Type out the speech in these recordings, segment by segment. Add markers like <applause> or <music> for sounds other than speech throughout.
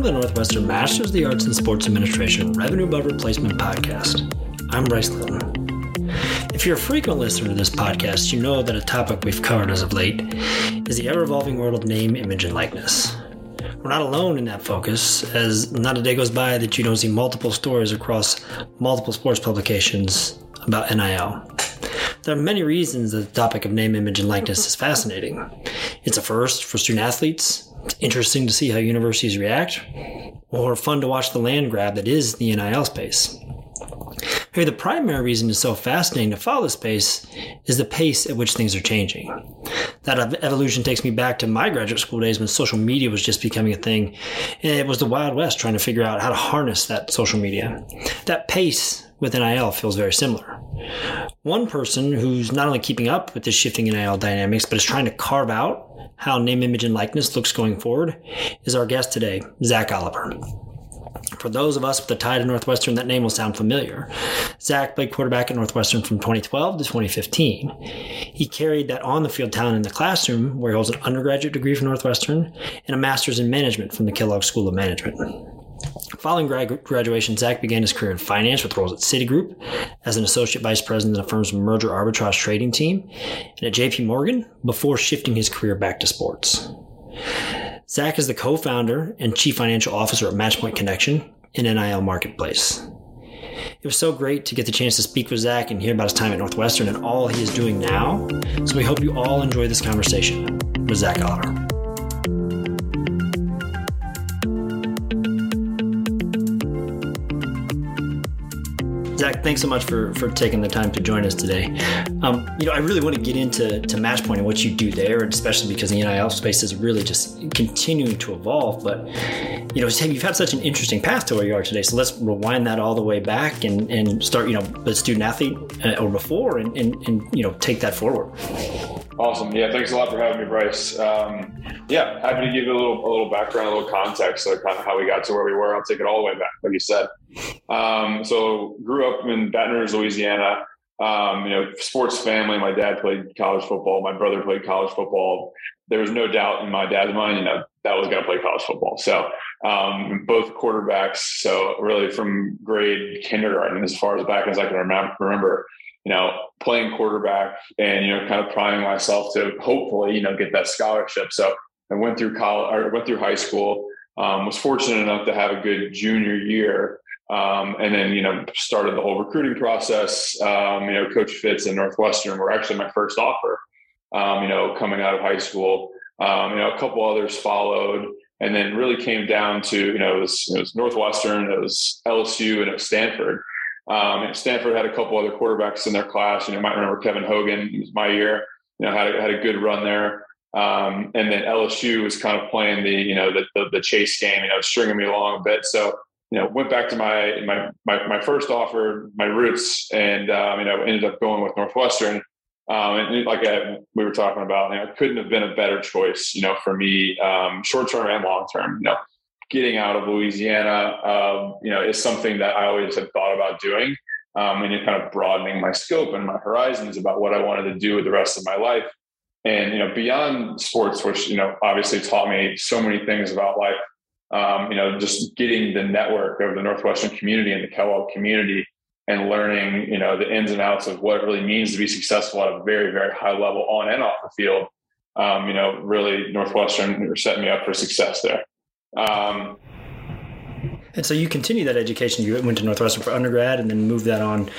Welcome to the Northwestern Masters of the Arts in Sports Administration Revenue Above Replacement podcast. I'm Bryce Litton. If you're a frequent listener to this podcast, you know that a topic we've covered as of late is the ever evolving world of name, image, and likeness. We're not alone in that focus, as not a day goes by that you don't see multiple stories across multiple sports publications about NIL. There are many reasons that the topic of name, image, and likeness is fascinating. It's a first for student athletes, interesting to see how universities react, or fun to watch the land grab that is the NIL space. Maybe the primary reason it's so fascinating to follow this space is the pace at which things are changing. That evolution takes me back to my graduate school days when social media was just becoming a thing. And it was the Wild West trying to figure out how to harness that social media. That pace with NIL feels very similar. One person who's not only keeping up with the shifting NIL dynamics, but is trying to carve out how name, image, and likeness looks going forward is our guest today, Zach Oliver. For those of us with a tie to Northwestern, that name will sound familiar. Zach played quarterback at Northwestern from 2012 to 2015. He carried that on the field talent in the classroom, where he holds an undergraduate degree from Northwestern and a master's in management from the Kellogg School of Management. Following grad- graduation, Zach began his career in finance with roles at Citigroup as an associate vice president of the firm's merger arbitrage trading team and at JP Morgan before shifting his career back to sports. Zach is the co founder and chief financial officer at Matchpoint Connection an NIL Marketplace. It was so great to get the chance to speak with Zach and hear about his time at Northwestern and all he is doing now. So we hope you all enjoy this conversation with Zach Oliver. Zach, thanks so much for for taking the time to join us today. Um, you know, I really want to get into to Matchpoint and what you do there, and especially because the NIL space is really just continuing to evolve. But you know, you've had such an interesting path to where you are today. So let's rewind that all the way back and, and start, you know, the student athlete uh, or before, and, and and you know, take that forward. Awesome. Yeah, thanks a lot for having me, Bryce. Um, yeah, happy to give you a little, a little background, a little context, of kind of how we got to where we were. I'll take it all the way back, like you said. Um, so, grew up in Baton Rouge, Louisiana. Um, you know, sports family. My dad played college football. My brother played college football. There was no doubt in my dad's mind, you know, that was going to play college football. So, um, both quarterbacks. So, really, from grade kindergarten, as far as back as I can remember, you know, playing quarterback and, you know, kind of priming myself to hopefully, you know, get that scholarship. So I went through college or went through high school, um, was fortunate enough to have a good junior year. Um, and then, you know, started the whole recruiting process. Um, you know, Coach Fitz and Northwestern were actually my first offer, um, you know, coming out of high school. Um, you know, a couple others followed and then really came down to, you know, it was, it was Northwestern, it was LSU, and it was Stanford. Um, Stanford had a couple other quarterbacks in their class. You know, you might remember Kevin Hogan. It was my year. You know, had a, had a good run there. Um, and then LSU was kind of playing the you know the, the, the chase game. You know, stringing me along a bit. So you know, went back to my my my, my first offer, my roots, and um, you know, ended up going with Northwestern. Um, and like I, we were talking about, you know, it couldn't have been a better choice, you know, for me, um, short term and long term. You know, getting out of Louisiana, um, you know, is something that I always have thought about doing. Um, and kind of broadening my scope and my horizons about what I wanted to do with the rest of my life. And, you know, beyond sports, which, you know, obviously taught me so many things about life, um, you know, just getting the network of the Northwestern community and the Kellogg community and learning, you know, the ins and outs of what it really means to be successful at a very, very high level on and off the field. Um, you know, really Northwestern set me up for success there. Um, and so you continue that education. You went to Northwestern for undergrad, and then moved that on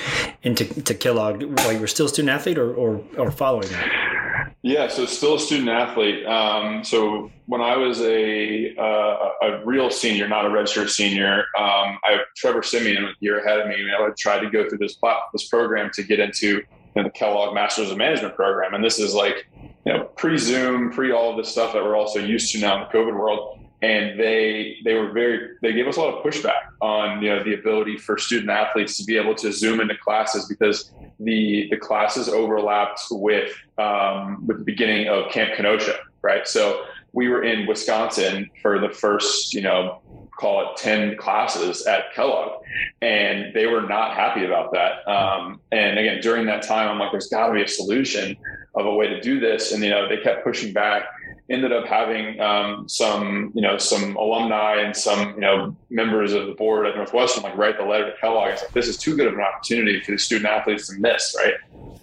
into to Kellogg while you were still a student athlete, or or, or following that. Yeah, so still a student athlete. Um, so when I was a uh, a real senior, not a registered senior, um, I Trevor Siemian a year ahead of me. Know, I tried to go through this this program to get into you know, the Kellogg Masters of Management program, and this is like you know pre Zoom, pre all of this stuff that we're also used to now in the COVID world and they they were very they gave us a lot of pushback on you know the ability for student athletes to be able to zoom into classes because the the classes overlapped with um, with the beginning of Camp Kenosha, right? So we were in Wisconsin for the first you know call it 10 classes at Kellogg. And they were not happy about that. Um, and again, during that time, I'm like, there's got to be a solution of a way to do this. And, you know, they kept pushing back ended up having um, some, you know, some alumni and some, you know, members of the board at Northwestern like write the letter to Kellogg and say, this is too good of an opportunity for the student athletes to miss, right?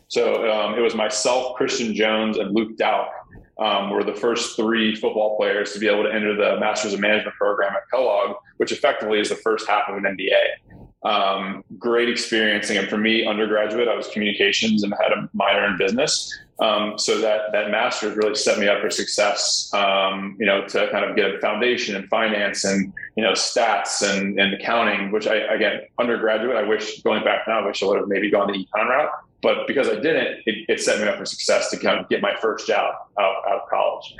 So um, it was myself, Christian Jones, and Luke Douck um, were the first three football players to be able to enter the Masters of Management program at Kellogg, which effectively is the first half of an MBA. Um, great experience. And for me, undergraduate, I was communications and had a minor in business. Um, so that that master's really set me up for success. Um, you know, to kind of get a foundation in finance and you know stats and, and accounting. Which I again undergraduate, I wish going back now, I wish I would have maybe gone the econ route. But because I didn't, it, it set me up for success to kind of get my first job out, out of college.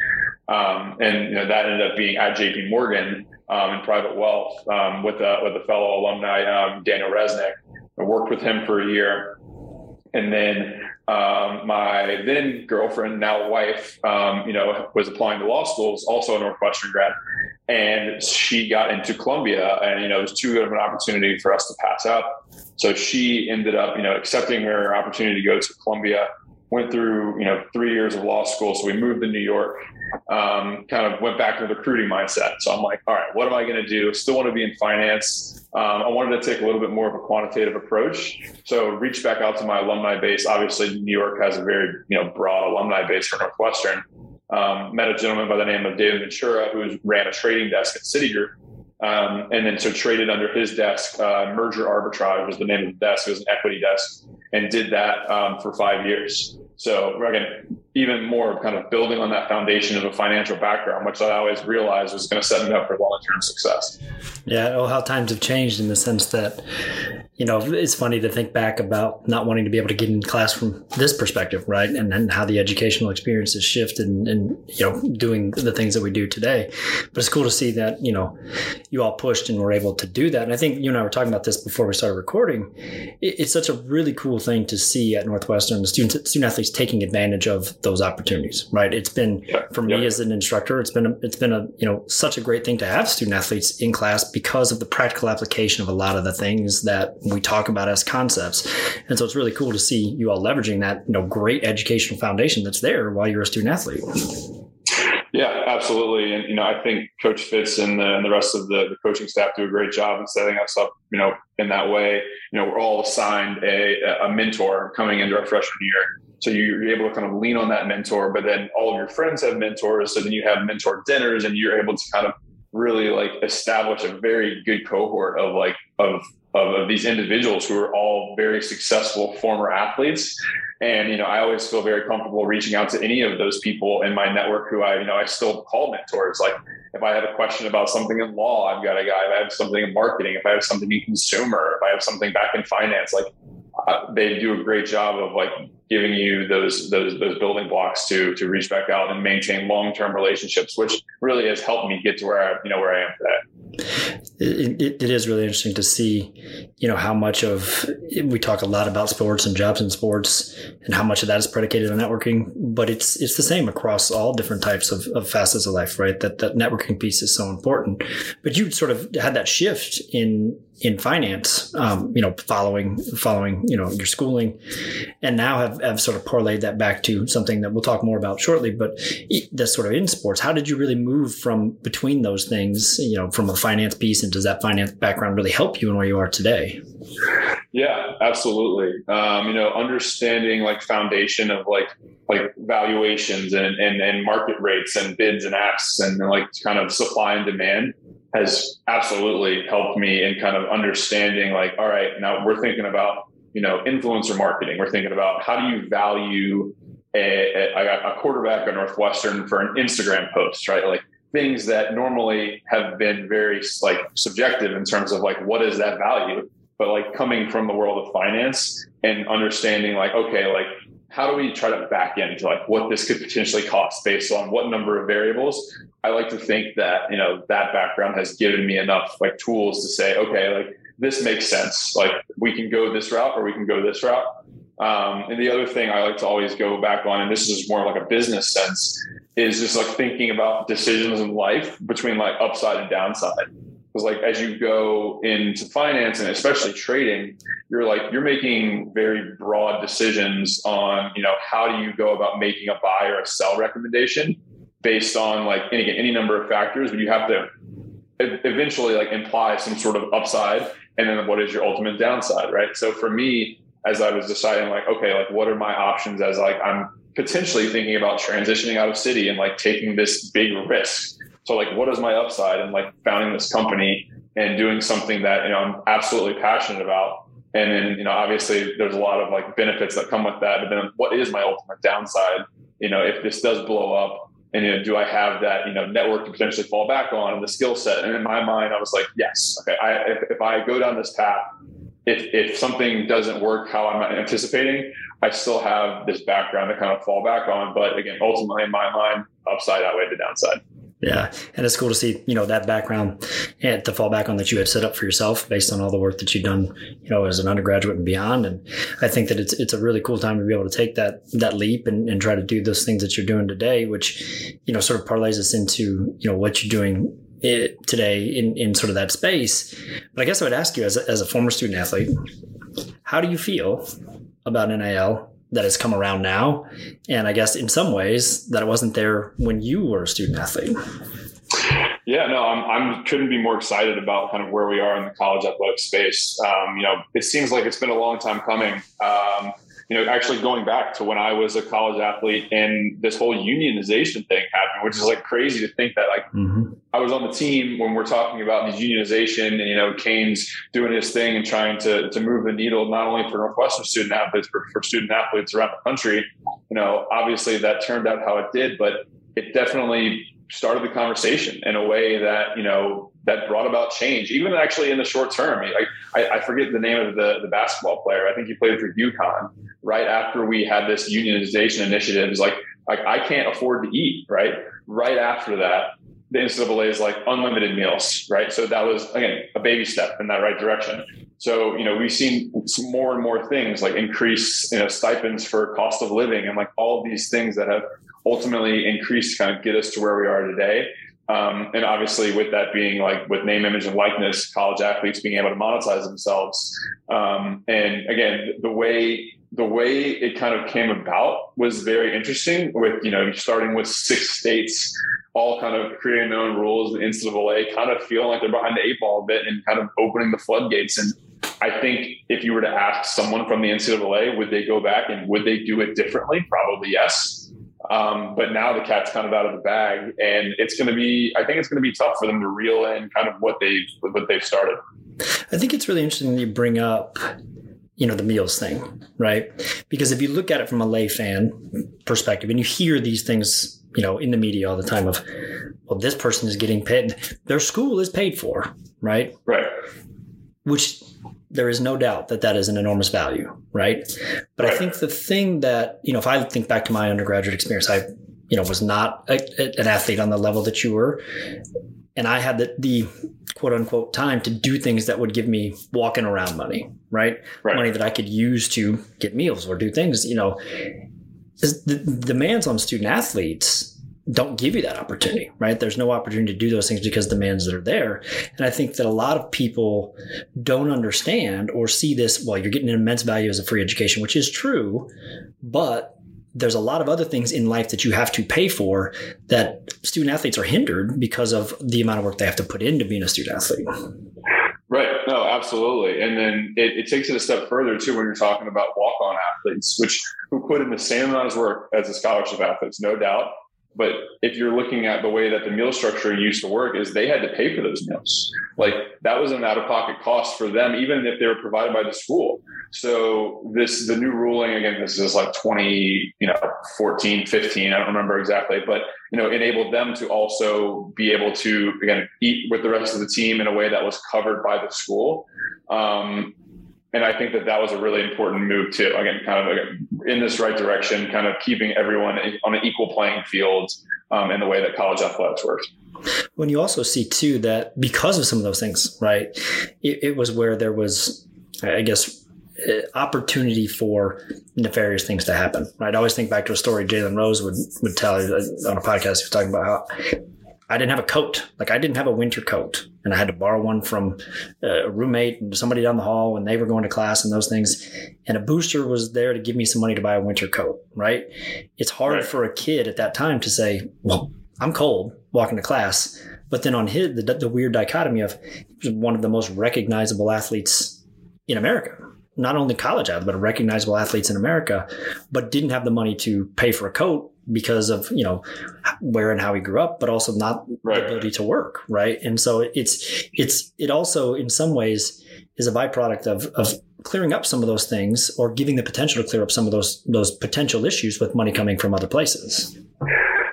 Um, and you know, that ended up being at JP Morgan um, in private wealth um, with a, with a fellow alumni, um, Daniel Resnick. I worked with him for a year. And then um, my then girlfriend, now wife, um, you know, was applying to law schools, also a Northwestern grad, and she got into Columbia, and you know, it was too good of an opportunity for us to pass up. So she ended up, you know, accepting her opportunity to go to Columbia. Went through, you know, three years of law school. So we moved to New York. Um, kind of went back to the recruiting mindset. So I'm like, all right, what am I going to do? I still want to be in finance. Um, I wanted to take a little bit more of a quantitative approach. So reached back out to my alumni base. Obviously, New York has a very, you know, broad alumni base for Northwestern. Um, met a gentleman by the name of David Ventura, who ran a trading desk at Citigroup um, and then so traded under his desk. Uh, merger arbitrage was the name of the desk. It was an equity desk, and did that um, for five years. So again, even more kind of building on that foundation of a financial background, which I always realized was going to set me up for long term success. Yeah. Oh, how times have changed in the sense that, you know, it's funny to think back about not wanting to be able to get in class from this perspective, right? And then how the educational experience has shifted and, and, you know, doing the things that we do today. But it's cool to see that, you know, you all pushed and were able to do that. And I think you and I were talking about this before we started recording. it's such a really cool thing to see at Northwestern, the student, student athletes taking advantage of those opportunities, right? It's been yeah, for me yeah. as an instructor, it's been a, it's been a you know such a great thing to have student athletes in class because of the practical application of a lot of the things that we talk about as concepts, and so it's really cool to see you all leveraging that you know great educational foundation that's there while you're a student athlete. Yeah, absolutely. And, you know, I think Coach Fitz and the, and the rest of the, the, coaching staff do a great job in setting us up, you know, in that way. You know, we're all assigned a, a mentor coming into our freshman year. So you're able to kind of lean on that mentor, but then all of your friends have mentors. So then you have mentor dinners and you're able to kind of really like establish a very good cohort of like, of, of, of these individuals who are all very successful former athletes. And, you know, I always feel very comfortable reaching out to any of those people in my network who I, you know, I still call mentors. Like if I have a question about something in law, I've got a guy. If I have something in marketing, if I have something in consumer, if I have something back in finance, like they do a great job of like giving you those those those building blocks to to reach back out and maintain long term relationships, which really has helped me get to where I you know where I am today. It, it, it is really interesting to see, you know, how much of we talk a lot about sports and jobs in sports, and how much of that is predicated on networking. But it's it's the same across all different types of, of facets of life, right? That that networking piece is so important. But you sort of had that shift in in finance, um, you know, following following you know your schooling, and now have have sort of parlayed that back to something that we'll talk more about shortly. But that's sort of in sports. How did you really move from between those things? You know, from a finance piece, and does that finance background really help you in where you are today? Yeah, absolutely. Um, you know, understanding like foundation of like like valuations and, and and market rates and bids and asks and like kind of supply and demand has absolutely helped me in kind of understanding like all right now we're thinking about you know influencer marketing. We're thinking about how do you value a, a, a quarterback at northwestern for an instagram post right? Like things that normally have been very like subjective in terms of like what is that value? But like coming from the world of finance and understanding like okay like how do we try to back into like what this could potentially cost based on what number of variables i like to think that you know that background has given me enough like tools to say okay like this makes sense. Like we can go this route or we can go this route. Um, and the other thing i like to always go back on and this is more like a business sense is just like thinking about decisions in life between like upside and downside. Because like as you go into finance and especially trading you're like you're making very broad decisions on you know how do you go about making a buy or a sell recommendation based on like any, any number of factors, but you have to eventually like imply some sort of upside and then what is your ultimate downside right? So for me as i was deciding like okay like what are my options as like i'm potentially thinking about transitioning out of Citi and like taking this big risk. So like what is my upside and like founding this company and doing something that you know i'm absolutely passionate about? And then you know obviously there's a lot of like benefits that come with that but then what is my ultimate downside you know if this does blow up and you know, do I have that you know network to potentially fall back on and the skill set? And in my mind, I was like, yes. Okay, I, if, if I go down this path, if if something doesn't work how I'm anticipating, I still have this background to kind of fall back on. But again, ultimately, in my mind, upside outweighed the downside. Yeah, and it's cool to see you know that background and to fall back on that you had set up for yourself based on all the work that you've done, you know, as an undergraduate and beyond. And I think that it's it's a really cool time to be able to take that that leap and, and try to do those things that you're doing today, which you know sort of parlays us into you know what you're doing eh, today in in sort of that space. But I guess I would ask you as a, as a former student athlete, how do you feel about NIL that has come around now. And I guess in some ways that it wasn't there when you were a student athlete. Yeah, no, I'm, I'm couldn't be more excited about kind of where we are in the college athletic space. Um, you know, it seems like it's been a long time coming. Um, you know, actually going back to when I was a college athlete and this whole unionization thing happened, which is like crazy to think that like mm-hmm. I was on the team when we're talking about these unionization and, you know, Kain's doing his thing and trying to, to move the needle, not only for Northwestern student athletes, but for student athletes around the country. You know, obviously that turned out how it did, but it definitely started the conversation in a way that you know that brought about change, even actually in the short term. I, I, I forget the name of the, the basketball player. I think he played for UConn. Right after we had this unionization initiative, is like like I can't afford to eat. Right, right after that, the NCAA is like unlimited meals. Right, so that was again a baby step in that right direction. So, you know, we've seen more and more things like increase, you know, stipends for cost of living and like all these things that have ultimately increased kind of get us to where we are today. Um, and obviously, with that being like with name, image, and likeness, college athletes being able to monetize themselves. Um, and again, the way the way it kind of came about was very interesting. With you know, starting with six states, all kind of creating their own rules, the NCAA kind of feeling like they're behind the eight ball a bit and kind of opening the floodgates. And I think if you were to ask someone from the NCAA, would they go back and would they do it differently? Probably yes. Um, but now the cat's kind of out of the bag, and it's going to be. I think it's going to be tough for them to reel in kind of what they've what they've started. I think it's really interesting that you bring up, you know, the meals thing, right? Because if you look at it from a lay fan perspective, and you hear these things, you know, in the media all the time of, well, this person is getting paid, their school is paid for, right? Right. Which there is no doubt that that is an enormous value, right? But right. I think the thing that, you know, if I think back to my undergraduate experience, I, you know, was not a, a, an athlete on the level that you were. And I had the, the quote unquote time to do things that would give me walking around money, right? right? Money that I could use to get meals or do things, you know. The demands on student athletes don't give you that opportunity, right? There's no opportunity to do those things because the demands that are there. And I think that a lot of people don't understand or see this, well, you're getting an immense value as a free education, which is true, but there's a lot of other things in life that you have to pay for that student athletes are hindered because of the amount of work they have to put into being a student athlete. Right. No, absolutely. And then it, it, takes it a step further too when you're talking about walk-on athletes, which who put in the same amount of work as the scholarship athletes, no doubt. But if you're looking at the way that the meal structure used to work, is they had to pay for those meals. Like that was an out-of-pocket cost for them, even if they were provided by the school. So this the new ruling again. This is like 20, you know, 14, 15. I don't remember exactly, but you know, enabled them to also be able to again eat with the rest of the team in a way that was covered by the school. Um, and I think that that was a really important move too. Again, kind of in this right direction, kind of keeping everyone on an equal playing field um, in the way that college athletics works. When you also see too that because of some of those things, right, it, it was where there was, I guess, uh, opportunity for nefarious things to happen. Right. I always think back to a story Jalen Rose would would tell on a podcast. He was talking about how I didn't have a coat. Like I didn't have a winter coat and I had to borrow one from uh, a roommate and somebody down the hall when they were going to class and those things. And a booster was there to give me some money to buy a winter coat, right? It's hard right. for a kid at that time to say, well, I'm cold walking to class. But then on his, the, the weird dichotomy of one of the most recognizable athletes in America, not only college athletes, but recognizable athletes in America, but didn't have the money to pay for a coat because of, you know, where and how he grew up, but also not Right. the ability to work. Right. And so it's, it's, it also in some ways is a byproduct of, of clearing up some of those things or giving the potential to clear up some of those, those potential issues with money coming from other places.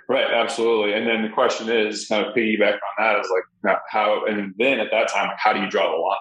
Right, absolutely. And then the question is kind of piggyback on that is like how and then at that time, like how do you draw the line?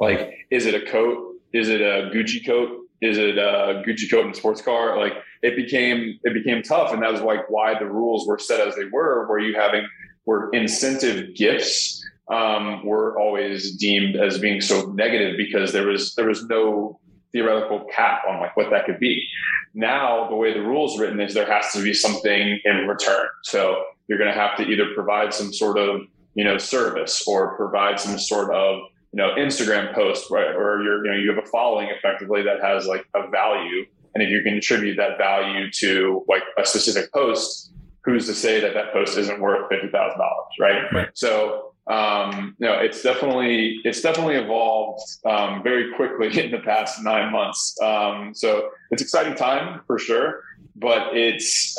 Like, is it a coat? Is it a Gucci coat? Is it a Gucci coat in a sports car? Like it became it became tough, and that was like why the rules were set as they were, where you having where incentive gifts um, were always deemed as being so negative because there was there was no theoretical cap on like what that could be. Now the way the rules written is there has to be something in return. So you're going to have to either provide some sort of you know service or provide some sort of you know Instagram post right or you're you know you have a following effectively that has like a value and if you can attribute that value to like a specific post who's to say that that post isn't worth $50,000 right? Right. so um, you know, it's definitely it's definitely evolved um, very quickly <laughs> in the past nine months. Um, so it's exciting time for sure, but it's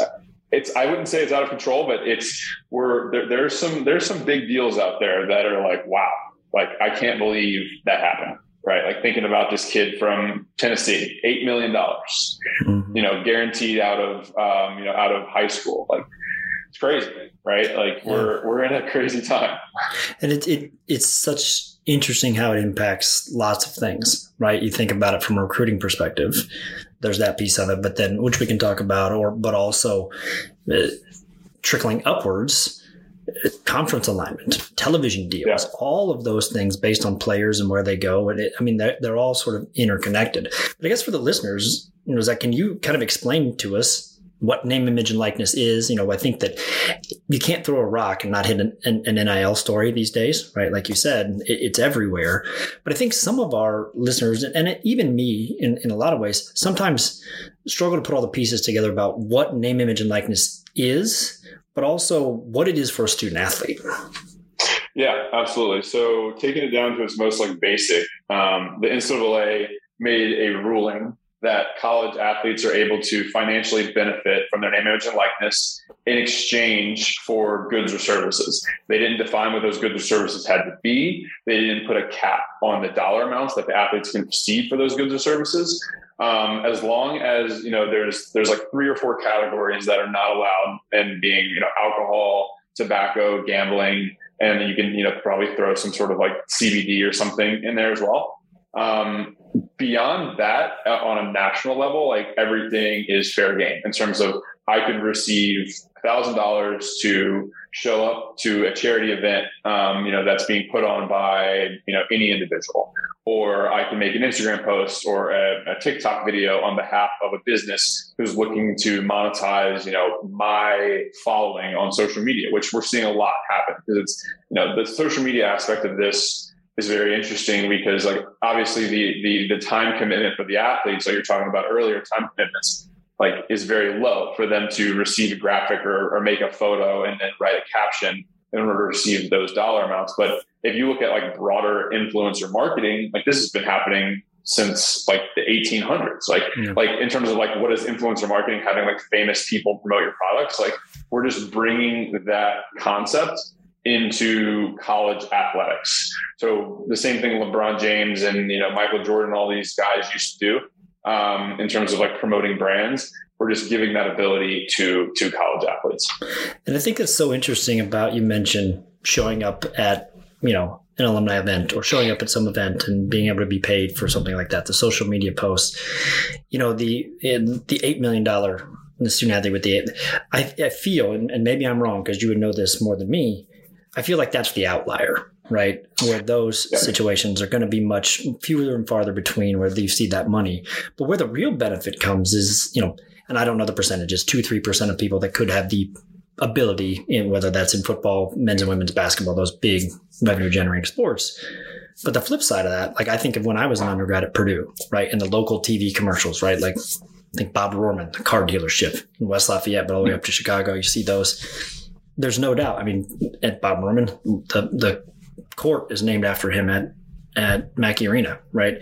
it's I wouldn't say it's out of control, but it's we're there, there's some there's some big deals out there that are like wow, like I can't believe that happened. Right, like thinking about this kid from Tennessee, eight million dollars, Mhm. you know, guaranteed out of um, you know out of high school. Like it's crazy, right? Like we're we're in a crazy time. And it, it it's such interesting how it impacts lots of things, right? You think about it from a recruiting perspective. There's that piece of it, but then which we can talk about, or but also uh, trickling upwards, conference alignment, television deals, Yeah. all of those things based on players and where they go. And it, I mean, they're, they're all sort of interconnected. But I guess for the listeners, you know, Zach, can you kind of explain to us what name, image, and likeness is? You know, I think that you can't throw a rock and not hit an, an, an NIL story these days, right? Like you said, it, it's everywhere. But I think some of our listeners, and even me in, in a lot of ways, sometimes struggle to put all the pieces together about what name, image, and likeness is, but also what it is for a student athlete. Yeah, absolutely. So taking it down to its most like basic, um, the NCAA made a ruling that college athletes are able to financially benefit from their name, image, and likeness in exchange for goods or services. They didn't define what those goods or services had to be. They didn't put a cap on the dollar amounts that the athletes can receive for those goods or services. Um, as long as you know, there's there's like three or four categories that are not allowed, and being you know alcohol, tobacco, gambling, and you can you know probably throw some sort of like CBD or something in there as well. Um, beyond that, uh, on a national level, like everything is fair game in terms of I could receive thousand dollars to show up to a charity event, um, you know, that's being put on by you know any individual, or I can make an Instagram post or a, a TikTok video on behalf of a business who's looking to monetize, you know, my following on social media, which we're seeing a lot happen because it's you know the social media aspect of this is very interesting because like obviously the the the time commitment for the athletes that you're talking about earlier time commitments like is very low for them to receive a graphic or, or make a photo and then write a caption in order to receive those dollar amounts but if you look at like broader influencer marketing like this has been happening since like the 1800s like Yeah. like in terms of like what is influencer marketing having like famous people promote your products like we're just bringing that concept into college athletics. So the same thing LeBron James and you know Michael Jordan, all these guys used to do um, in terms of like promoting brands. We're just giving that ability to to college athletes. And I think that's so interesting about you mentioned showing up at, you know, an alumni event or showing up at some event and being able to be paid for something like that, the social media posts. You know, the the eight million dollar the student athlete with the I, I feel, and, and maybe I'm wrong because you would know this more than me. I feel like that's the outlier, right? Where those Yeah. situations are going to be much fewer and farther between where you see that money. But where the real benefit comes is, you know, and I don't know the percentages, two, three percent of people that could have the ability in whether that's in football, men's and women's basketball, those big revenue generating sports. But the flip side of that, like I think of when I was an undergrad at Purdue, right? And the local TV commercials, right? Like I think Bob Rohrman, the car dealership in West Lafayette, but all the way up to Chicago, you see those. There's no doubt. I mean, at Bob Rohrman, the the court is named after him at at Mackey Arena, right?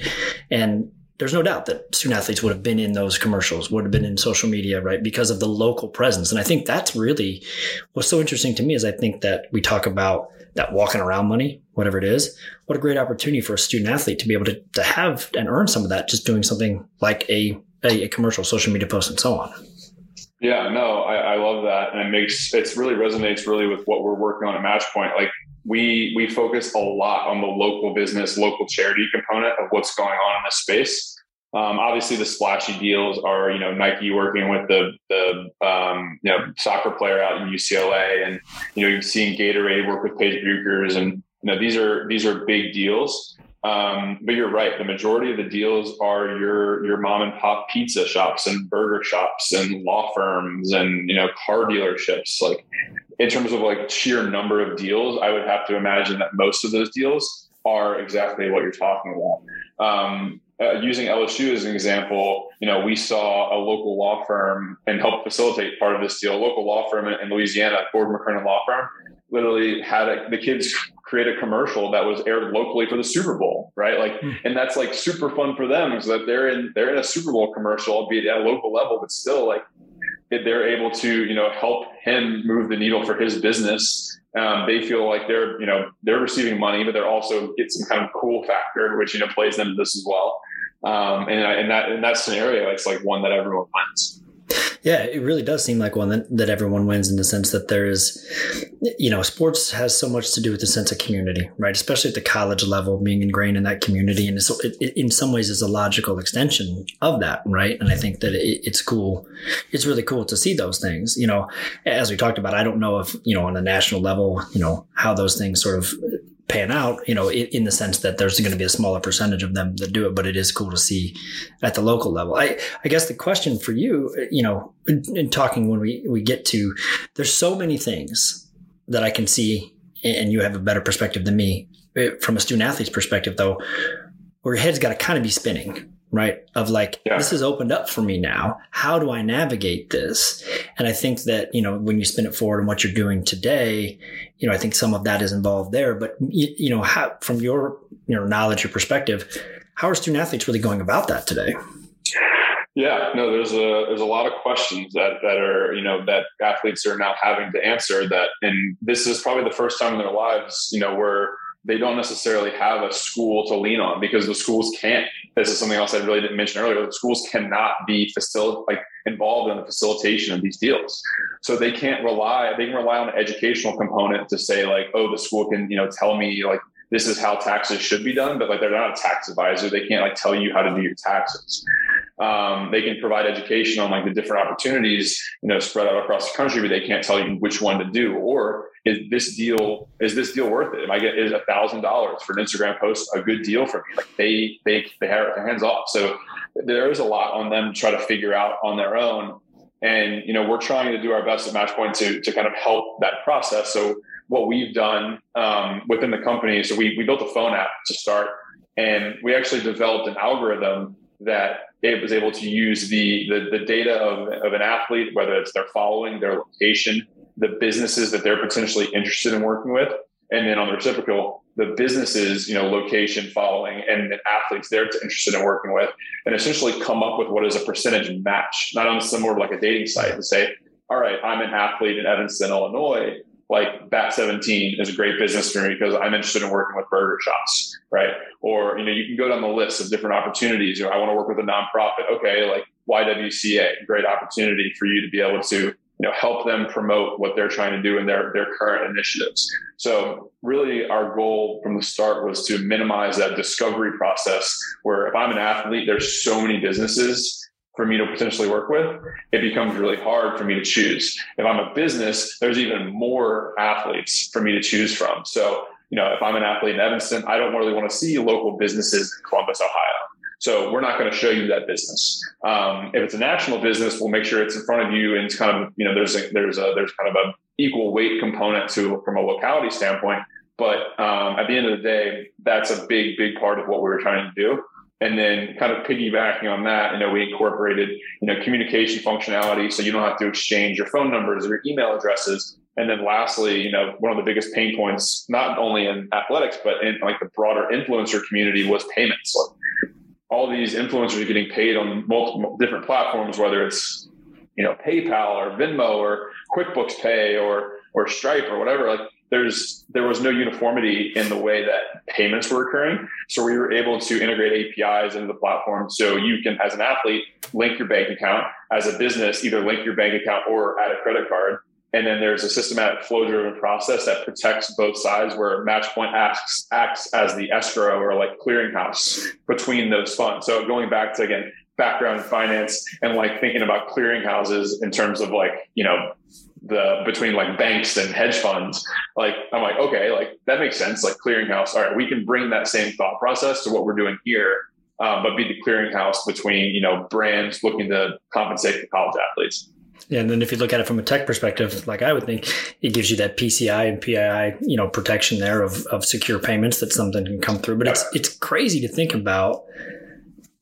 And there's no doubt that student athletes would have been in those commercials, would have been in social media, right? Because of the local presence. And I think that's really what's so interesting to me is I think that we talk about that walking around money, whatever it is. What a great opportunity for a student athlete to be able to, to have and earn some of that just doing something like a, a, a commercial, social media post, and so on. Yeah, no, I, I love that. And it makes, it's really resonates really with what we're working on at Matchpoint. Like we we focus a lot on the local business, local charity component of what's going on in this space. Um, obviously, the splashy deals are you know Nike working with the the um, you know soccer player out in UCLA, and you know you've seen Gatorade work with Paige Bueckers, and you know these are these are big deals. Um, but you're right. The majority of the deals are your your mom and pop pizza shops and burger shops and law firms and you know car dealerships. Like in terms of like sheer number of deals, I would have to imagine that most of those deals are exactly what you're talking about. Um, uh, using LSU as an example, you know, we saw a local law firm and helped facilitate part of this deal. A local law firm in, in Louisiana, Gordon McKernan Law Firm, literally had a, the kids create a commercial that was aired locally for the Super Bowl, right? Like, mm. and that's like super fun for them so that they're in they're in a Super Bowl commercial, albeit at a local level, but still like they're able to you know help him move the needle for his business um, they feel like they're you know they're receiving money but they're also get some kind of cool factor which you know plays into this as well um, and in that in that scenario it's like one that everyone wins yeah, it really does seem like one that, that everyone wins in the sense that there is, you know, sports has so much to do with the sense of community, right? Especially at the college level, being ingrained in that community. And so it, in some ways is a logical extension of that, right? And I think that it, it's cool. It's really cool to see those things, you know, as we talked about, I don't know if, you know, on a national level, you know, how those things sort of pan out, you know, in, in, the sense that there's going to be a smaller percentage of them that do it, but it is cool to see at the local level. I, I guess the question for you, you know, in, in talking when we, we get to, there's so many things that I can see, and you have a better perspective than me eh, from a student athlete's perspective, though, where your head's got to kind of be spinning right? Of like, yeah. this has opened up for me now. How do I navigate this? And I think that, you know, when you spin it forward and what you're doing today, you know, I think some of that is involved there. But, you, you know, how, from your, you know, knowledge or perspective, how are student athletes really going about that today? Yeah, no, there's a there's a lot of questions that that are you know that athletes are now having to answer that, and this is probably the first time in their lives, you know, where they don't necessarily have a school to lean on because the schools can't. This is something else I really didn't mention earlier. The schools cannot be facil- like involved in the facilitation of these deals, so they can't rely. They can rely on the educational component to say like, oh, the school can you know tell me like this is how taxes should be done, but like they're not a tax advisor. They can't like tell you how to do your taxes. Um, they can provide education on like the different opportunities, you know, spread out across the country, but they can't tell you which one to do. Or is this deal is this deal worth it? Am I get is a thousand dollars for an Instagram post a good deal for me? Like they they they have their hands off. So there is a lot on them to try to figure out on their own. And you know, we're trying to do our best at Matchpoint to to kind of help that process. So what we've done um, within the company, so we we built a phone app to start, and we actually developed an algorithm that it was able to use the, the, the data of, of an athlete, whether it's their following, their location, the businesses that they're potentially interested in working with, and then on the reciprocal, the businesses, you know, location, following, and the athletes they're interested in working with, and essentially come up with what is a percentage match, not on similar like a dating site, and say, all right, I'm an athlete in Evanston, Illinois like Bat 17 is a great business for me because I'm interested in working with burger shops, right? Or, you know, you can go down the list of different opportunities. You know, I want to work with a nonprofit. Okay, like YWCA, great opportunity for you to be able to, you know, help them promote what they're trying to do in their, their current initiatives. So really our goal from the start was to minimize that discovery process where if I'm an athlete, there's so many businesses for me to potentially work with, it becomes really hard for me to choose. If I'm a business, there's even more athletes for me to choose from. So, you know, if I'm an athlete in Evanston, I don't really want to see local businesses in Columbus, Ohio. So we're not going to show you that business. Um, if it's a national business, we'll make sure it's in front of you and it's kind of, you know, there's a, there's a, there's kind of a equal weight component to from a locality standpoint. But um, at the end of the day, that's a big, big part of what we were trying to do. And then kind of piggybacking on that, you know, we incorporated, you know, communication functionality. So you don't have to exchange your phone numbers or your email addresses, And then lastly, you know, one of the biggest pain points, not only in athletics, but in like the broader influencer community was payments. Like all these influencers are getting paid on multiple different platforms, whether it's, you know, PayPal or Venmo or QuickBooks Pay or, or Stripe or whatever. Like there's there was no uniformity in the way that payments were occurring. So we were able to integrate APIs into the platform. So you can, as an athlete, link your bank account. As a business, either link your bank account or add a credit card. And then there's a systematic flow driven process that protects both sides where Matchpoint acts, acts as the escrow or like clearinghouse between those funds. So going back to again, background in finance and like thinking about clearinghouses in terms of like, you know, the between like banks and hedge funds like i'm like okay like that makes sense like clearinghouse all right we can bring that same thought process to what we're doing here um, but be the clearinghouse between you know brands looking to compensate the college athletes. Yeah, and then if you look at it from a tech perspective, like I would think, it gives you that PCI and PII, you know, protection there of, of secure payments that something can come through. But it's it's crazy to think about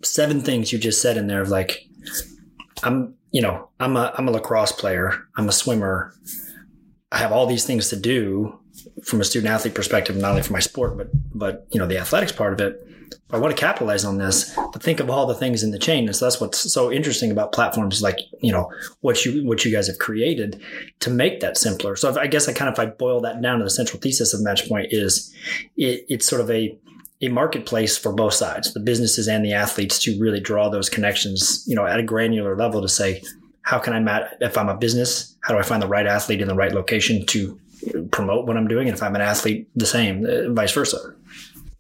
seven things you just said in there of like, I'm you know, I'm a I'm a lacrosse player. I'm a swimmer. I have all these things to do from a student athlete perspective, not only for my sport, but but you know the athletics part of it. I want to capitalize on this, but think of all the things in the chain. And so that's what's so interesting about platforms like you know what you what you guys have created to make that simpler. So if, I guess I kind of if I boil that down to the central thesis of Matchpoint is it, it's sort of a a marketplace for both sides, the businesses and the athletes to really draw those connections, you know, at a granular level to say, how can I mat if I'm a business, how do I find the right athlete in the right location to promote what I'm doing? And if I'm an athlete, the same, uh, vice versa.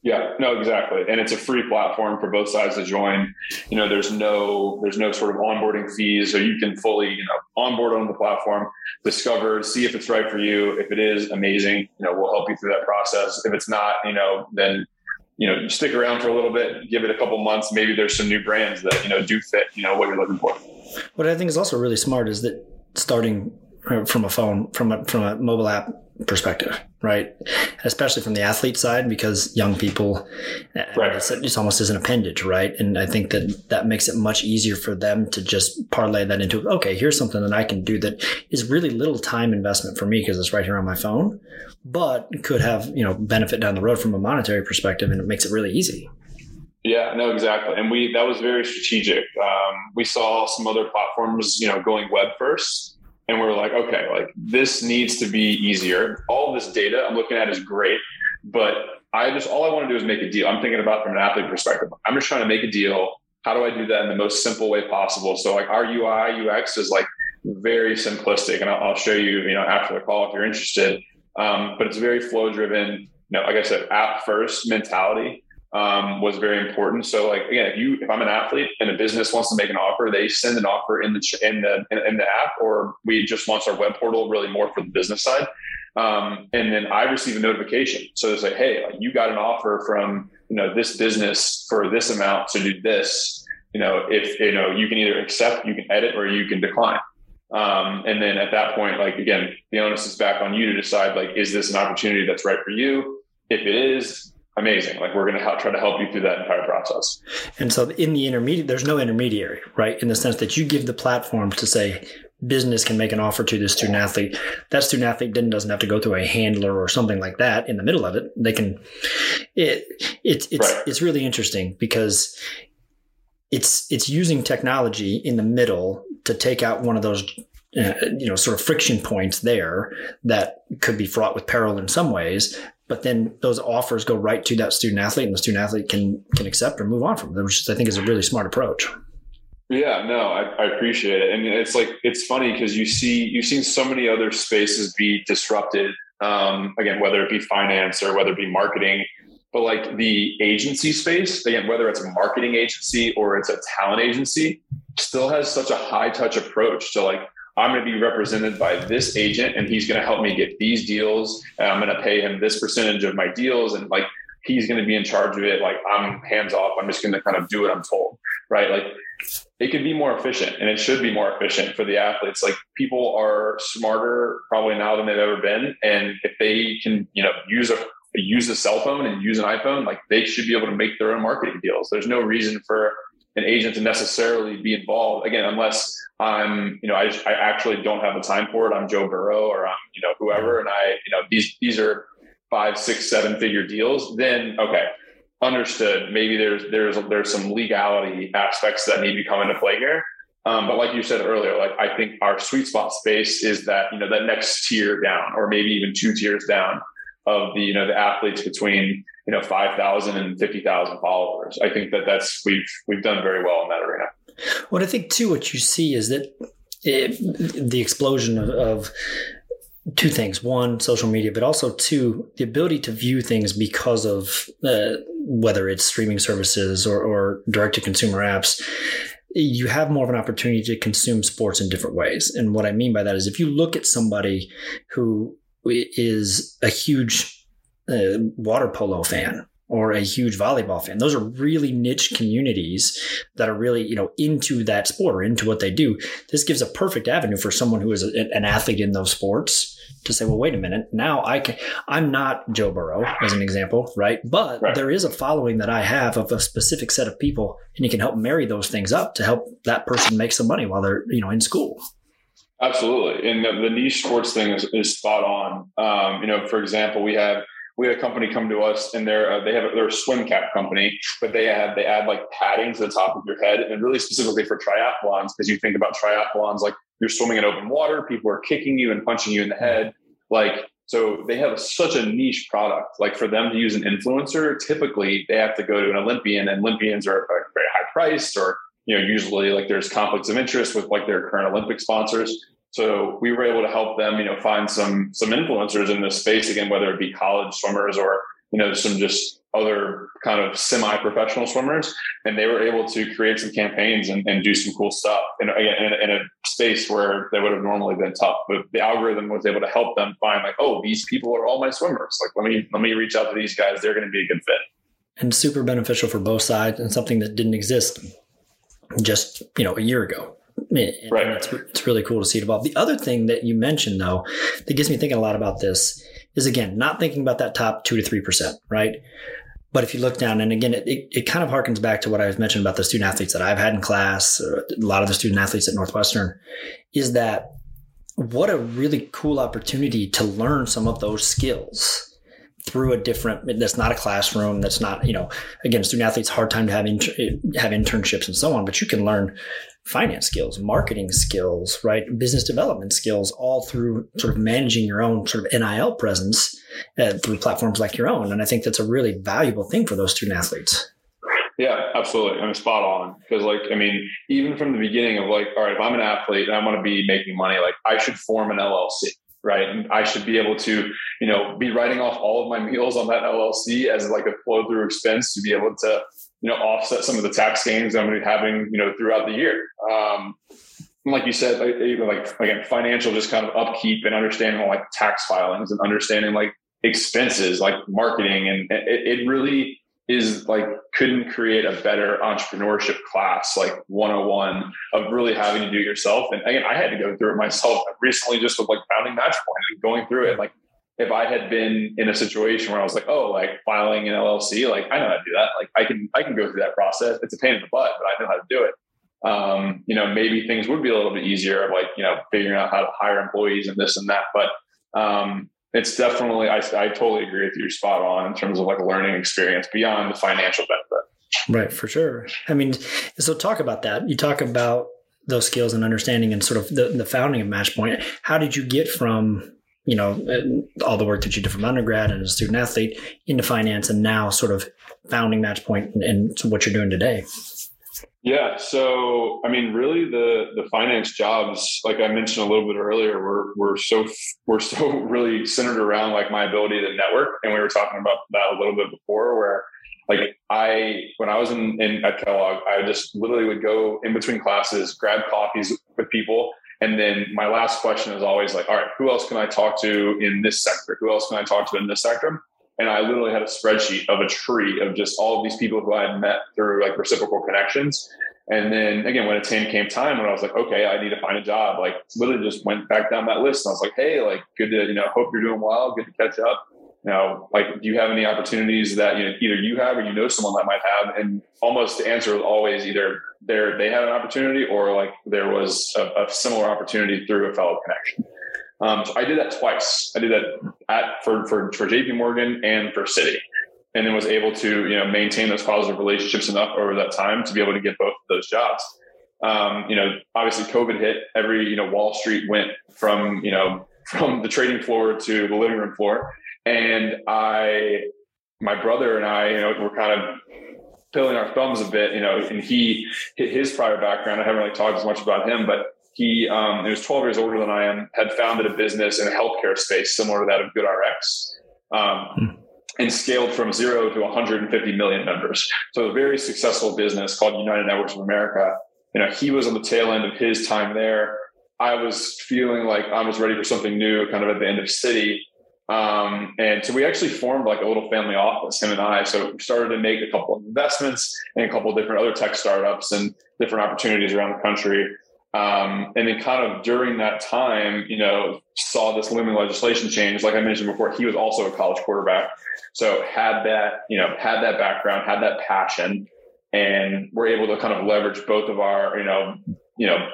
Yeah, no, exactly. And it's a free platform for both sides to join. You know, there's no there's no sort of onboarding fees, so you can fully, you know, onboard on the platform, discover, see if it's right for you. If it is, amazing. You know, we'll help you through that process. If it's not, you know, then you know, stick around for a little bit, give it a couple months. Maybe there's some new brands that, you know, do fit, you know, what you're looking for. What I think is also really smart is that starting uh, from a phone, from a, from a mobile app perspective, right? Especially from the athlete side, because young people, right. it's, it's, almost as an appendage, right? And I think that that makes it much easier for them to just parlay that into, okay, here's something that I can do that is really little time investment for me because it's right here on my phone, but could have, you know, benefit down the road from a monetary perspective. And it makes it really easy. Yeah, no, exactly. And we, that was very strategic. Um, we saw some other platforms, you know, going web first and we're like, okay, like this needs to be easier. All this data I'm looking at is great, but I just all I want to do is make a deal. I'm thinking about from an athlete perspective. I'm just trying to make a deal. How do I do that in the most simple way possible? So like our UI UX is like very simplistic, and I'll, I'll show you, you know, after the call if you're interested. Um, but it's very flow driven. You know, like I said, app first mentality um, was very important. So like again, if you if I'm an athlete and a business wants to make an offer, they send an offer in the in the in, the app, or we just launch our web portal really more for the business side. Um, and then I receive a notification. So it's like, hey, like you got an offer from you know this business for this amount to do this. You know, if you know you can either accept, you can edit, or you can decline. Um, and then at that point, like again, the onus is back on you to decide like, is this an opportunity that's right for you? If it is, amazing. Like we're going to try to help you through that entire process. And so in the intermediate, there's no intermediary, right? In the sense that you give the platform to say business can make an offer to the student athlete. That student athlete then doesn't have to go through a handler or something like that in the middle of it. They can, it, it it's, right. it's really interesting because it's, it's using technology in the middle to take out one of those uh, you know, sort of friction points there that could be fraught with peril in some ways, but then those offers go right to that student athlete and the student athlete can can accept or move on from them, which I think is a really smart approach. Yeah, no, I, I appreciate it. And it's like it's funny because you see you've seen so many other spaces be disrupted. Um, again, whether it be finance or whether it be marketing, but like the agency space, again, whether it's a marketing agency or it's a talent agency, still has such a high touch approach to like I'm going to be represented by this agent and he's going to help me get these deals. I'm going to pay him this percentage of my deals. And like, he's going to be in charge of it. Like I'm hands off. I'm just going to kind of do what I'm told. Right. Like it could be more efficient and it should be more efficient for the athletes. Like people are smarter probably now than they've ever been. And if they can, you know, use a, use a cell phone and use an iPhone, like they should be able to make their own marketing deals. There's no reason for an agent to necessarily be involved again, unless I'm, you know, I, I actually don't have the time for it. I'm Joe Burrow or I'm, you know, whoever, and I, you know, these these are five, six, seven figure deals. Then okay, understood. Maybe there's there's there's some legality aspects that need to come into play here. Um, but like you said earlier, like I think our sweet spot space is that you know that next tier down, or maybe even two tiers down of the you know the athletes between you know 5,000 and 50,000 followers. I think that that's we've we've done very well in that arena. Well, I think too, what you see is that it, the explosion of, of two things one social media but also two the ability to view things because of uh, whether it's streaming services or, or direct to consumer apps you have more of an opportunity to consume sports in different ways and what i mean by that is if you look at somebody who is a huge uh, water polo fan or a huge volleyball fan. Those are really niche communities that are really, you know, into that sport or into what they do. This gives a perfect avenue for someone who is a, an athlete in those sports to say, well, wait a minute. Now I can, I'm not Joe Burrow as an example, right? But right. there is a following that I have of a specific set of people and you can help marry those things up to help that person make some money while they're, you know, in school. Absolutely. And the, the niche sports thing is, is spot on. Um, you know, for example, we have we had a company come to us and they're uh, they have they're a swim cap company, but they add they add like padding to the top of your head and really specifically for triathlons because you think about triathlons like you're swimming in open water, people are kicking you and punching you in the head, like so they have such a niche product. Like for them to use an influencer, typically they have to go to an Olympian, and Olympians are very high priced, or you know usually like there's conflicts of interest with like their current Olympic sponsors. So we were able to help them, you know, find some some influencers in this space again, whether it be college swimmers or you know some just other kind of semi-professional swimmers, and they were able to create some campaigns and, and do some cool stuff. And again, in, in, a space where they would have normally been tough, but the algorithm was able to help them find like, oh, these people are all my swimmers. Like, let me let me reach out to these guys. They're going to be a good fit. And super beneficial for both sides, and something that didn't exist just you know a year ago. And right. It's, it's really cool to see it evolve. The other thing that you mentioned, though, that gets me thinking a lot about this is again, not thinking about that top two to 3%, right? But if you look down, and again, it, it, it kind of harkens back to what I was mentioned about the student athletes that I've had in class, a lot of the student athletes at Northwestern, is that what a really cool opportunity to learn some of those skills through a different that's not a classroom that's not you know again student athletes hard time to have inter, have internships and so on but you can learn finance skills, marketing skills, right? Business development skills, all through sort of managing your own sort of NIL presence uh, through platforms like your own. And I think that's a really valuable thing for those student athletes. Yeah, absolutely. I'm spot on. Because, like, I mean, even from the beginning of like, all right, if I'm an athlete and I want to be making money, like, I should form an LLC, right? And I should be able to, you know, be writing off all of my meals on that LLC as like a flow through expense to be able to you know, offset some of the tax gains I'm going to be having, you know, throughout the year. Um, like you said, like again, financial just kind of upkeep and understanding like tax filings and understanding like expenses, like marketing, and it, it really is like couldn't create a better entrepreneurship class like 101 of really having to do it yourself and again i had to go through it myself recently just with like founding matchpoint and going through it like if I had been in a situation where I was like, oh, like filing an LLC, like I know how to do that. Like I can I can go through that process. It's a pain in the butt, but I know how to do it. Um, you know, maybe things would be a little bit easier of like, you know, figuring out how to hire employees and this and that. But um, it's definitely I, I totally agree with you spot on in terms of like a learning experience beyond the financial benefit. Right, for sure. I mean, so talk about that. You talk about those skills and understanding and sort of the, the founding of Matchpoint. How did you get from you know, uh, all the work that you did from undergrad and as a student athlete into finance and now sort of founding Matchpoint and, and what you're doing today? Yeah. So, I mean, really the, the finance jobs, like I mentioned a little bit earlier, were, were so, were so <laughs> really centered around like my ability to network. And we were talking about that a little bit before where like I, when I was in, in at Kellogg, I just literally would go in between classes, grab coffees with people and then my last question is always like, all right, who else can I talk to in this sector? Who else can I talk to in this sector? And I literally had a spreadsheet of a tree of just all of these people who I had met through like reciprocal connections. And then again, when it came time when I was like, okay, I need to find a job, like literally just went back down that list. And I was like, hey, like good to, you know, hope you're doing well, good to catch up. Know, like, do you have any opportunities that you know, either you have or you know someone that might have? And almost the answer was always either there they had an opportunity or like there was a, a similar opportunity through a fellow connection. Um, so I did that twice. I did that at for for for JP Morgan and for Citi, and then was able to you know maintain those positive relationships enough over that time to be able to get both of those jobs. Um, you know, obviously COVID hit. Every you know Wall Street went from you know from the trading floor to the living room floor, and I, my brother and I, you know, were kind of filling our thumbs a bit, you know, and he hit his prior background. I haven't really talked as much about him, but he, um, he was 12 years older than I am, had founded a business in a healthcare space similar to that of GoodRx, um, hmm. and scaled from zero to 150 million members. So a very successful business called United Networks of America. You know, he was on the tail end of his time there. I was feeling like I was ready for something new, kind of at the end of Citi. Um, and so we actually formed like a little family office, him and I. So we started to make a couple of investments and a couple of different other tech startups and different opportunities around the country. Um, and then kind of during that time, you know, saw this looming legislation change. Like I mentioned before, he was also a college quarterback. So had that, you know, had that background, had that passion, and we're able to kind of leverage both of our, you know, you know,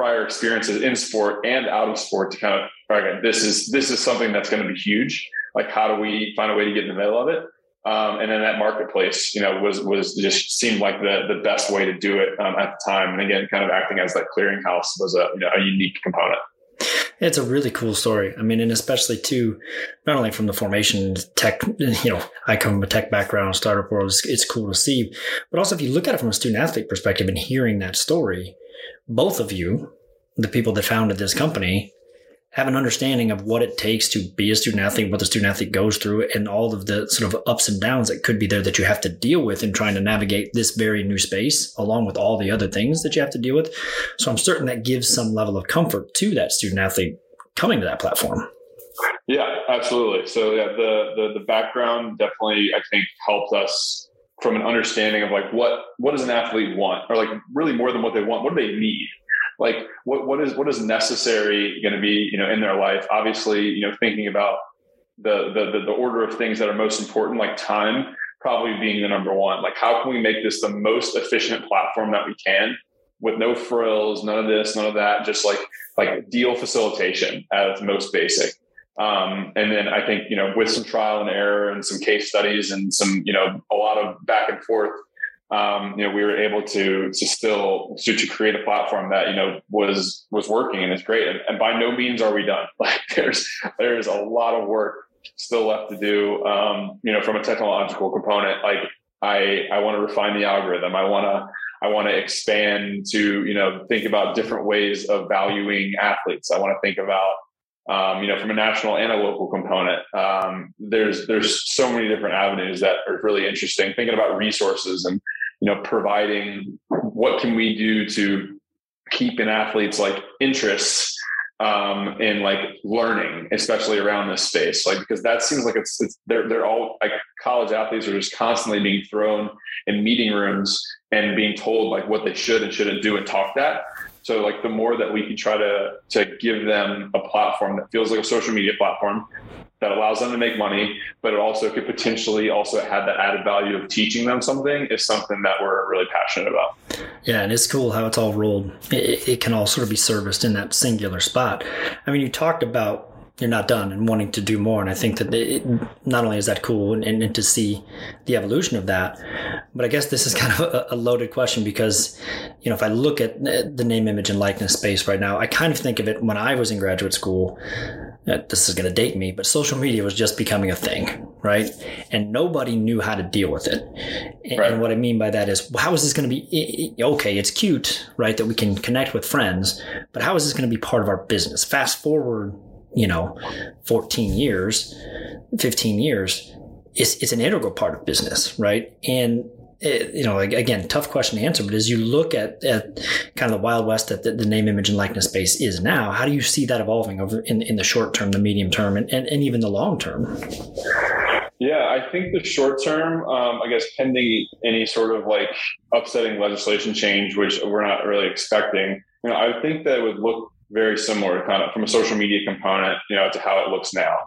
prior experiences in sport and out of sport to kind of, okay, this is this is something that's going to be huge. Like, how do we find a way to get in the middle of it? Um, and then that marketplace, you know, was was just seemed like the the best way to do it um, at the time. And again, kind of acting as that clearinghouse was a you know, a unique component. It's a really cool story. I mean, and especially too, not only from the formation tech, you know, I come from a tech background, startup world, it's, it's cool to see, but also if you look at it from a student athlete perspective and hearing that story, both of you, the people that founded this company, have an understanding of what it takes to be a student athlete, what the student athlete goes through, and all of the sort of ups and downs that could be there that you have to deal with in trying to navigate this very new space, along with all the other things that you have to deal with. So I'm certain that gives some level of comfort to that student athlete coming to that platform. Yeah, absolutely. So yeah, the the, the background definitely I think helped us from an understanding of like what what does an athlete want, or like really more than what they want, what do they need? like what what is what is necessary going to be you know in their life? Obviously you know thinking about the, the the order of things that are most important like time probably being the number one. Like how can we make this the most efficient platform that we can with no frills none of this none of that just like like deal facilitation at its most basic um, and then i think you know with some trial and error and some case studies and some you know a lot of back and forth um, you know, we were able to to still to, to create a platform that you know was was working and it's great. And, and by no means are we done. <laughs> Like there's there's a lot of work still left to do. Um, you know, from a technological component, like I I want to refine the algorithm. I want to I want to expand to you know think about different ways of valuing athletes. I want to think about um, you know, from a national and a local component. Um, there's there's so many different avenues that are really interesting. Thinking about resources and you know providing what can we do to keep an athlete's like interests um, in like learning, especially around this space, like because that seems like it's, it's they're they're all like college athletes are just constantly being thrown in meeting rooms and being told like what they should and shouldn't do and talk that. So like the more that we can try to to give them a platform that feels like a social media platform that allows them to make money, but it also could potentially also have that added value of teaching them something is something that we're really passionate about. Yeah, and it's cool how it's all rolled. It, it can all sort of be serviced in that singular spot. I mean, you talked about you're not done and wanting to do more. And I think that it, not only is that cool and, and, to see the evolution of that, but I guess this is <laughs> kind of a, a, loaded question because, you know, if I look at the name, image, and likeness space right now, I kind of think of it when I was in graduate school. Uh, this is going to date me, but social media was just becoming a thing, right? And nobody knew how to deal with it. And, right. and what I mean by that is, how is this going to be? Okay, it's cute, right, that we can connect with friends, but how is this going to be part of our business? Fast forward you know, 14 years, 15 years, it's, it's an integral part of business, right? And it, you know, again, tough question to answer, but as you look at, at kind of the wild west that the, the, name, image, and likeness space is now, how do you see that evolving over in, in the short term, the medium term, and, and, and even the long term? Yeah, I think the short term, um, I guess, pending any sort of like upsetting legislation change, which we're not really expecting, you know, I think that it would look very similar kind of from a social media component, you know, to how it looks now.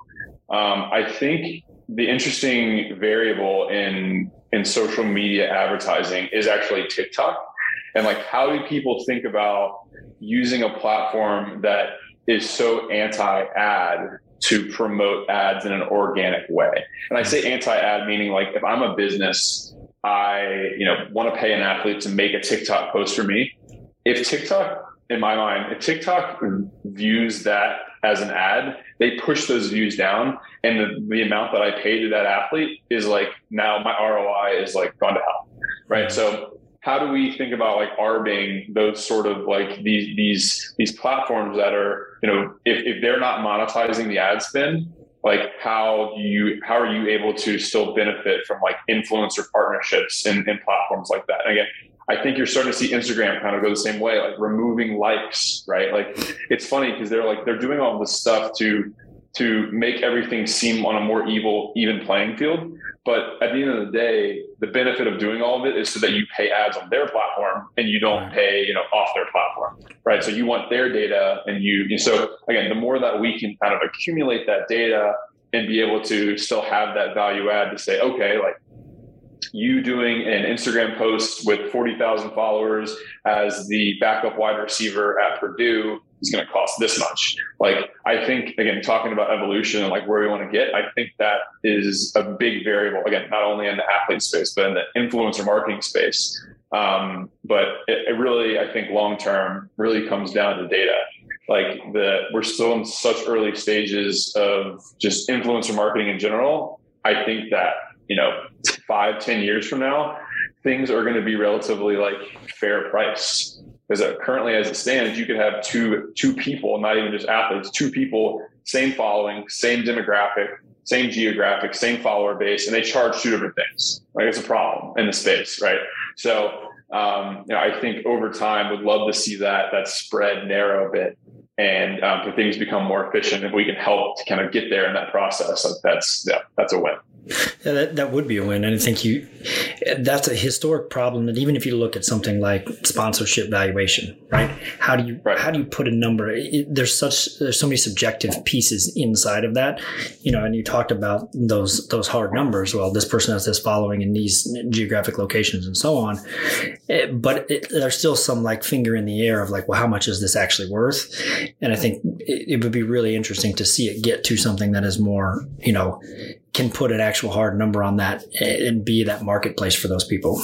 Um, I think the interesting variable in in social media advertising is actually TikTok. And like, how do people think about using a platform that is so anti ad to promote ads in an organic way? And I say anti ad, meaning like, if I'm a business, I, you know, want to pay an athlete to make a TikTok post for me. If TikTok, in my mind, if TikTok views that as an ad, they push those views down. And the, the amount that I pay to that athlete is like now my ROI is like gone to hell. Right. So how do we think about like arbing those sort of like these these these platforms that are, you know, if, if they're not monetizing the ad spend, like how do you how are you able to still benefit from like influencer partnerships and, and platforms like that? And again, I think you're starting to see Instagram kind of go the same way, like removing likes, right? Like it's funny because they're like they're doing all this stuff to to make everything seem on a more evil, even playing field. But at the end of the day, the benefit of doing all of it is so that you pay ads on their platform and you don't pay, you know, off their platform, right? So you want their data, and you. So again, the more that we can kind of accumulate that data and be able to still have that value add to say, okay, like you doing an Instagram post with 40,000 followers as the backup wide receiver at Purdue is going to cost this much. Like, I think, again, talking about evolution and like where we want to get, I think that is a big variable, again, not only in the athlete space, but in the influencer marketing space. Um, but it, it really, I think long term really comes down to data like the we're still in such early stages of just influencer marketing in general i think that you know, five, ten years from now, things are going to be relatively like fair price. Because currently, as it stands, you could have two two people, not even just athletes, two people, same following, same demographic, same geographic, same follower base, and they charge two different things. Like it's a problem in the space, right? So, um, you know, I think over time, would love to see that that spread narrow a bit, and um, for things become more efficient. If we can help to kind of get there in that process, that's yeah, that's a win. Yeah, that, that would be a win. And I think you, that's a historic problem that even if you look at something like sponsorship valuation, right? How do you, right. how do you put a number? It, there's such, there's so many subjective pieces inside of that, you know, and you talked about those, those hard numbers. Well, this person has this following in these geographic locations and so on. Eh, but it, there's still some like finger in the air of like, well, how much is this actually worth? And I think it, it would be really interesting to see it get to something that is more, you know, can put an actual hard number on that and be that marketplace for those people.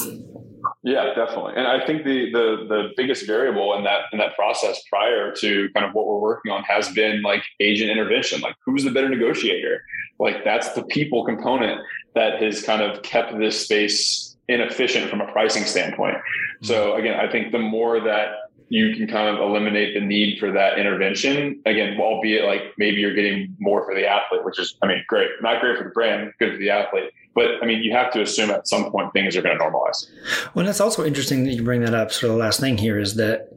Yeah, definitely. And I think the the the biggest variable in that in that process prior to kind of what we're working on has been like agent intervention. Like who's the better negotiator? Like that's the people component that has kind of kept this space inefficient from a pricing standpoint. So mm-hmm. again, I think the more that you can kind of eliminate the need for that intervention. Again, albeit like maybe you're getting more for the athlete, which is, I mean, great. Not great for the brand, good for the athlete. But I mean, you have to assume at some point things are going to normalize. Well, that's also interesting that you bring that up. So the last thing here is that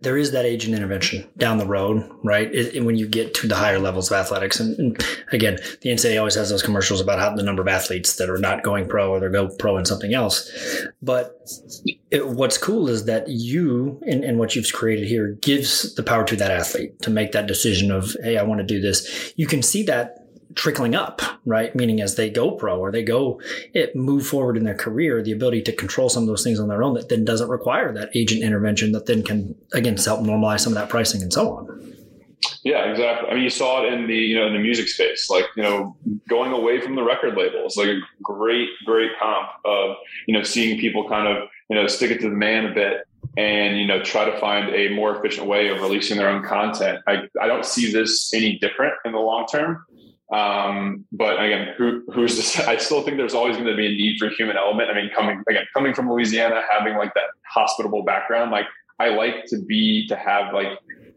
there is that agent intervention down the road, right? It, when you get to the higher levels of athletics. And, and, again, the NCAA always has those commercials about how the number of athletes that are not going pro or they're go pro in something else. But it, what's cool is that you and, and what you've created here gives the power to that athlete to make that decision of, Hey, I want to do this. You can see that trickling up, right? Meaning as they go pro or they go it move forward in their career, the ability to control some of those things on their own that then doesn't require that agent intervention that then can again help normalize some of that pricing and so on. Yeah, exactly. I mean, you saw it in the you know in the music space, like you know going away from the record labels, like a great great comp of you know seeing people kind of you know stick it to the man a bit and you know try to find a more efficient way of releasing their own content. I I don't see this any different in the long term. Um, but again, who, who's say? I still think there's always going to be a need for human element. I mean, coming again, coming from Louisiana, having like that hospitable background, like I like to be to have like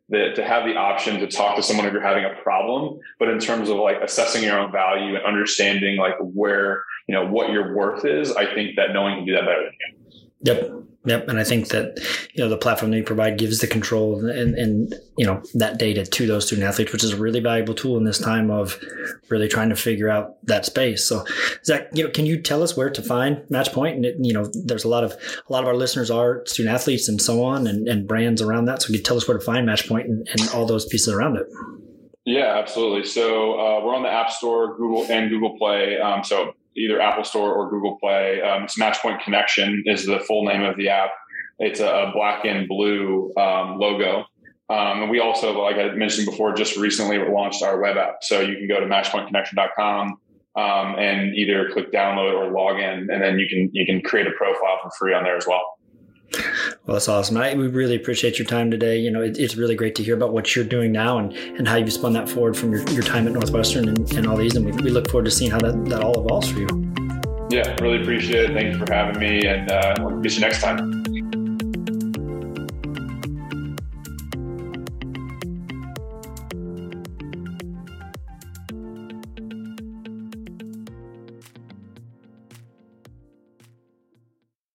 the, to have the option to talk to someone if you're having a problem. But in terms of like assessing your own value and understanding like where you know what your worth is, I think that no one can do that better than you. Yep. Yep. And I think that, you know, the platform that you provide gives the control and, and, you know, that data to those student athletes, which is a really valuable tool in this time of really trying to figure out that space. So Zach, you know, can you tell us where to find Matchpoint? And, it, you know, there's a lot of, a lot of our listeners are student athletes and so on and, and brands around that. So can you tell us where to find Matchpoint and, and all those pieces around it? Yeah, absolutely. So uh, we're on the App Store, Google and Google Play. Um, so either Apple Store or Google Play. Um, it's Matchpoint Connection is the full name of the app. It's a black and blue um, logo. Um, and we also, like I mentioned before, just recently launched our web app. So you can go to matchpointconnection.com um, and either click download or log in, and then you can you can create a profile for free on there as well. Well, that's awesome. I, we really appreciate your time today. You know, it, it's really great to hear about what you're doing now and, and how you've spun that forward from your, your time at Northwestern and, and all these. And we, we look forward to seeing how that, that all evolves for you. Yeah, really appreciate it. Thank you for having me, and uh, we'll get you next time.